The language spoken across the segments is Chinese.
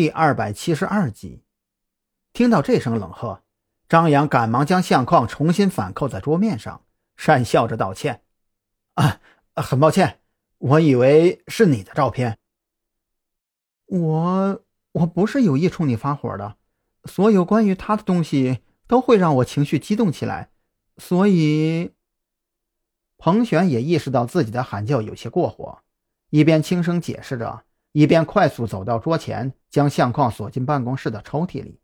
第二百七十二集，听到这声冷喝，张扬赶忙将相框重新反扣在桌面上，讪笑着道歉：“啊，很抱歉，我以为是你的照片。我我不是有意冲你发火的，所有关于他的东西都会让我情绪激动起来，所以……”彭璇也意识到自己的喊叫有些过火，一边轻声解释着。一边快速走到桌前，将相框锁进办公室的抽屉里。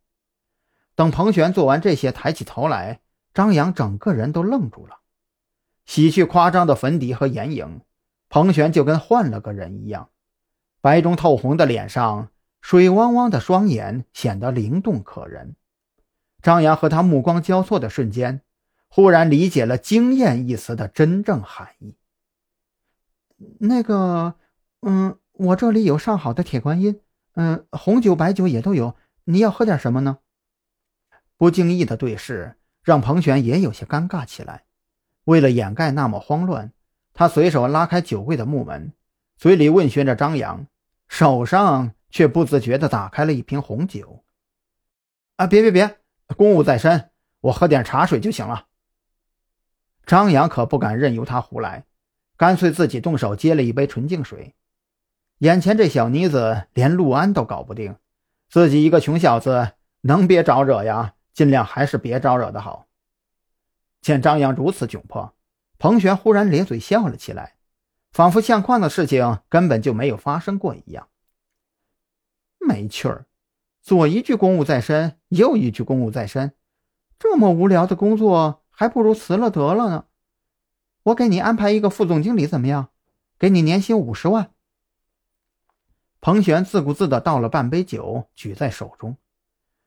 等彭璇做完这些，抬起头来，张扬整个人都愣住了。洗去夸张的粉底和眼影，彭璇就跟换了个人一样，白中透红的脸上，水汪汪的双眼显得灵动可人。张扬和他目光交错的瞬间，忽然理解了“惊艳”一词的真正含义。那个，嗯。我这里有上好的铁观音，嗯，红酒、白酒也都有。你要喝点什么呢？不经意的对视，让彭璇也有些尴尬起来。为了掩盖那么慌乱，他随手拉开酒柜的木门，嘴里问询着张扬，手上却不自觉地打开了一瓶红酒。啊，别别别，公务在身，我喝点茶水就行了。张扬可不敢任由他胡来，干脆自己动手接了一杯纯净水。眼前这小妮子连陆安都搞不定，自己一个穷小子能别招惹呀？尽量还是别招惹的好。见张扬如此窘迫，彭璇忽然咧嘴笑了起来，仿佛相框的事情根本就没有发生过一样。没趣儿，左一句公务在身，右一句公务在身，这么无聊的工作，还不如辞了得了呢。我给你安排一个副总经理怎么样？给你年薪五十万。彭璇自顾自地倒了半杯酒，举在手中，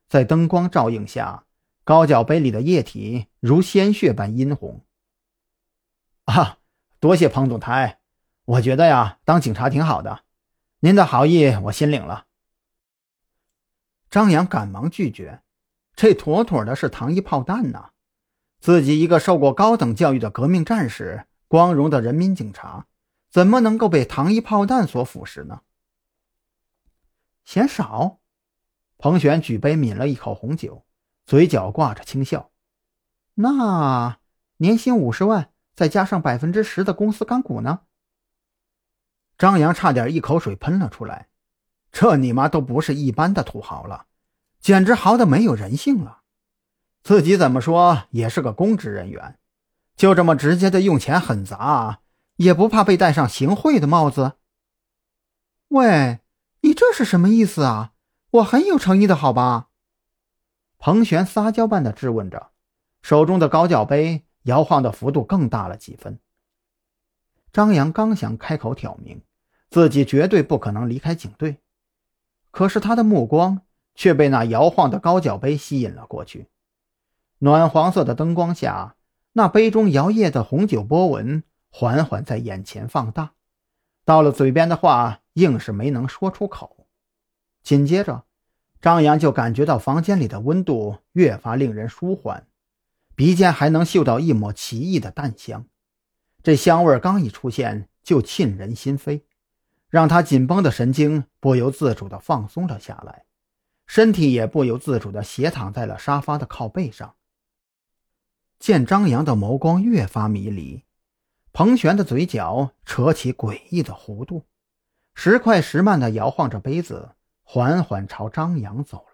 在灯光照映下，高脚杯里的液体如鲜血般殷红。啊，多谢彭总台，我觉得呀，当警察挺好的，您的好意我心领了。张扬赶忙拒绝，这妥妥的是糖衣炮弹呐！自己一个受过高等教育的革命战士，光荣的人民警察，怎么能够被糖衣炮弹所腐蚀呢？嫌少，彭璇举杯抿了一口红酒，嘴角挂着轻笑。那年薪五十万，再加上百分之十的公司干股呢？张扬差点一口水喷了出来。这你妈都不是一般的土豪了，简直豪的没有人性了。自己怎么说也是个公职人员，就这么直接的用钱狠砸，也不怕被戴上行贿的帽子？喂！你这是什么意思啊？我很有诚意的，好吧？彭璇撒娇般的质问着，手中的高脚杯摇晃的幅度更大了几分。张扬刚想开口挑明，自己绝对不可能离开警队，可是他的目光却被那摇晃的高脚杯吸引了过去。暖黄色的灯光下，那杯中摇曳的红酒波纹缓缓在眼前放大，到了嘴边的话。硬是没能说出口。紧接着，张扬就感觉到房间里的温度越发令人舒缓，鼻尖还能嗅到一抹奇异的淡香。这香味刚一出现，就沁人心扉，让他紧绷的神经不由自主地放松了下来，身体也不由自主地斜躺在了沙发的靠背上。见张扬的眸光越发迷离，彭璇的嘴角扯起诡异的弧度。时快时慢地摇晃着杯子，缓缓朝张扬走。